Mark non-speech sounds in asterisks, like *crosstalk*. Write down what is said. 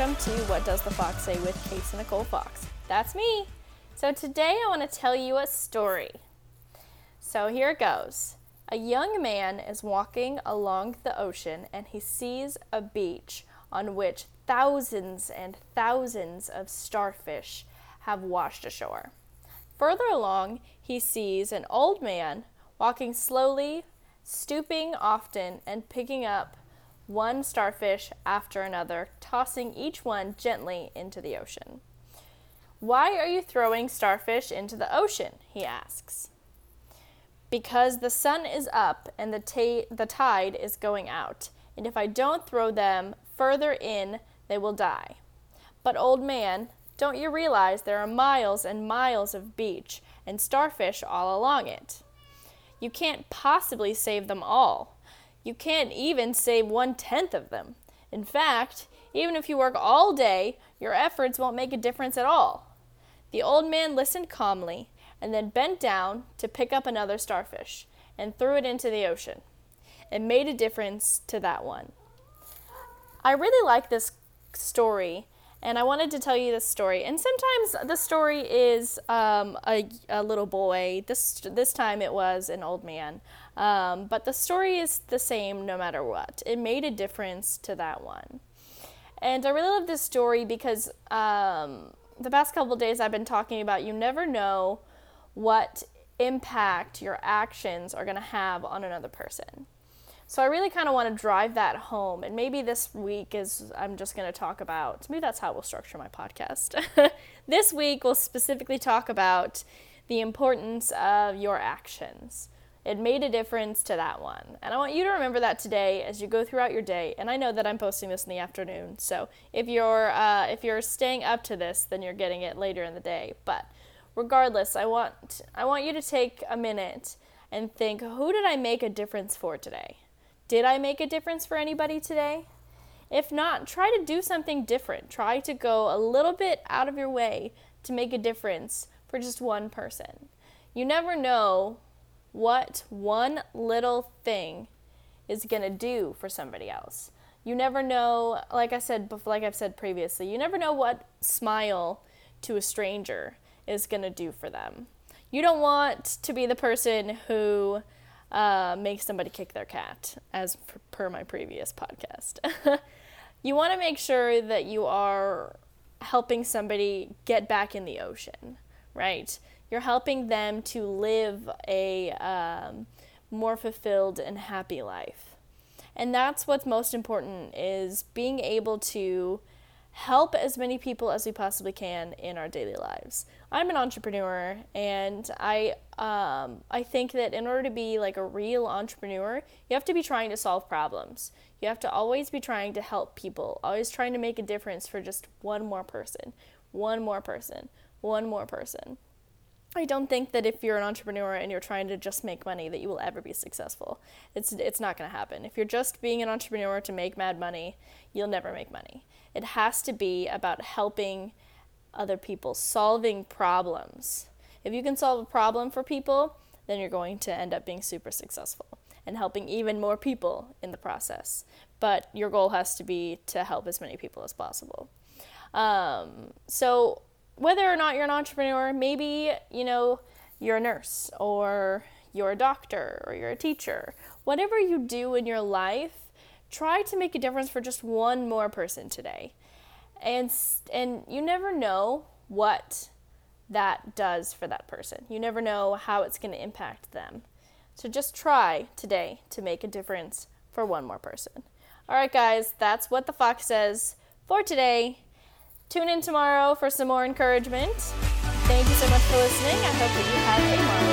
welcome to What Does the Fox Say with Casey Nicole Fox. That's me. So today I want to tell you a story. So here it goes. A young man is walking along the ocean and he sees a beach on which thousands and thousands of starfish have washed ashore. Further along, he sees an old man walking slowly, stooping often, and picking up one starfish after another, tossing each one gently into the ocean. Why are you throwing starfish into the ocean? he asks. Because the sun is up and the, the tide is going out, and if I don't throw them further in, they will die. But, old man, don't you realize there are miles and miles of beach and starfish all along it? You can't possibly save them all. You can't even save one tenth of them. In fact, even if you work all day, your efforts won't make a difference at all. The old man listened calmly and then bent down to pick up another starfish and threw it into the ocean. It made a difference to that one. I really like this story and I wanted to tell you this story. And sometimes the story is um, a, a little boy. This this time it was an old man. Um, but the story is the same no matter what. It made a difference to that one. And I really love this story because um, the past couple days I've been talking about you never know what impact your actions are going to have on another person. So I really kind of want to drive that home. And maybe this week is, I'm just going to talk about, maybe that's how we'll structure my podcast. *laughs* this week, we'll specifically talk about the importance of your actions. It made a difference to that one. And I want you to remember that today as you go throughout your day. And I know that I'm posting this in the afternoon. So if you're, uh, if you're staying up to this, then you're getting it later in the day. But regardless, I want, I want you to take a minute and think who did I make a difference for today? Did I make a difference for anybody today? If not, try to do something different. Try to go a little bit out of your way to make a difference for just one person. You never know what one little thing is going to do for somebody else. You never know, like I said like I've said previously, you never know what smile to a stranger is going to do for them. You don't want to be the person who uh, make somebody kick their cat, as per my previous podcast. *laughs* you want to make sure that you are helping somebody get back in the ocean, right? You're helping them to live a um, more fulfilled and happy life. And that's what's most important is being able to help as many people as we possibly can in our daily lives. I'm an entrepreneur, and I um, I think that in order to be like a real entrepreneur, you have to be trying to solve problems. You have to always be trying to help people, always trying to make a difference for just one more person, one more person, one more person. I don't think that if you're an entrepreneur and you're trying to just make money that you will ever be successful. It's it's not going to happen. If you're just being an entrepreneur to make mad money, you'll never make money. It has to be about helping other people, solving problems. If you can solve a problem for people, then you're going to end up being super successful and helping even more people in the process. But your goal has to be to help as many people as possible. Um, so whether or not you're an entrepreneur, maybe, you know, you're a nurse or you're a doctor or you're a teacher. Whatever you do in your life, try to make a difference for just one more person today. And and you never know what that does for that person. You never know how it's going to impact them. So just try today to make a difference for one more person. All right, guys, that's what the fox says for today. Tune in tomorrow for some more encouragement. Thank you so much for listening. I hope that you have a marvelous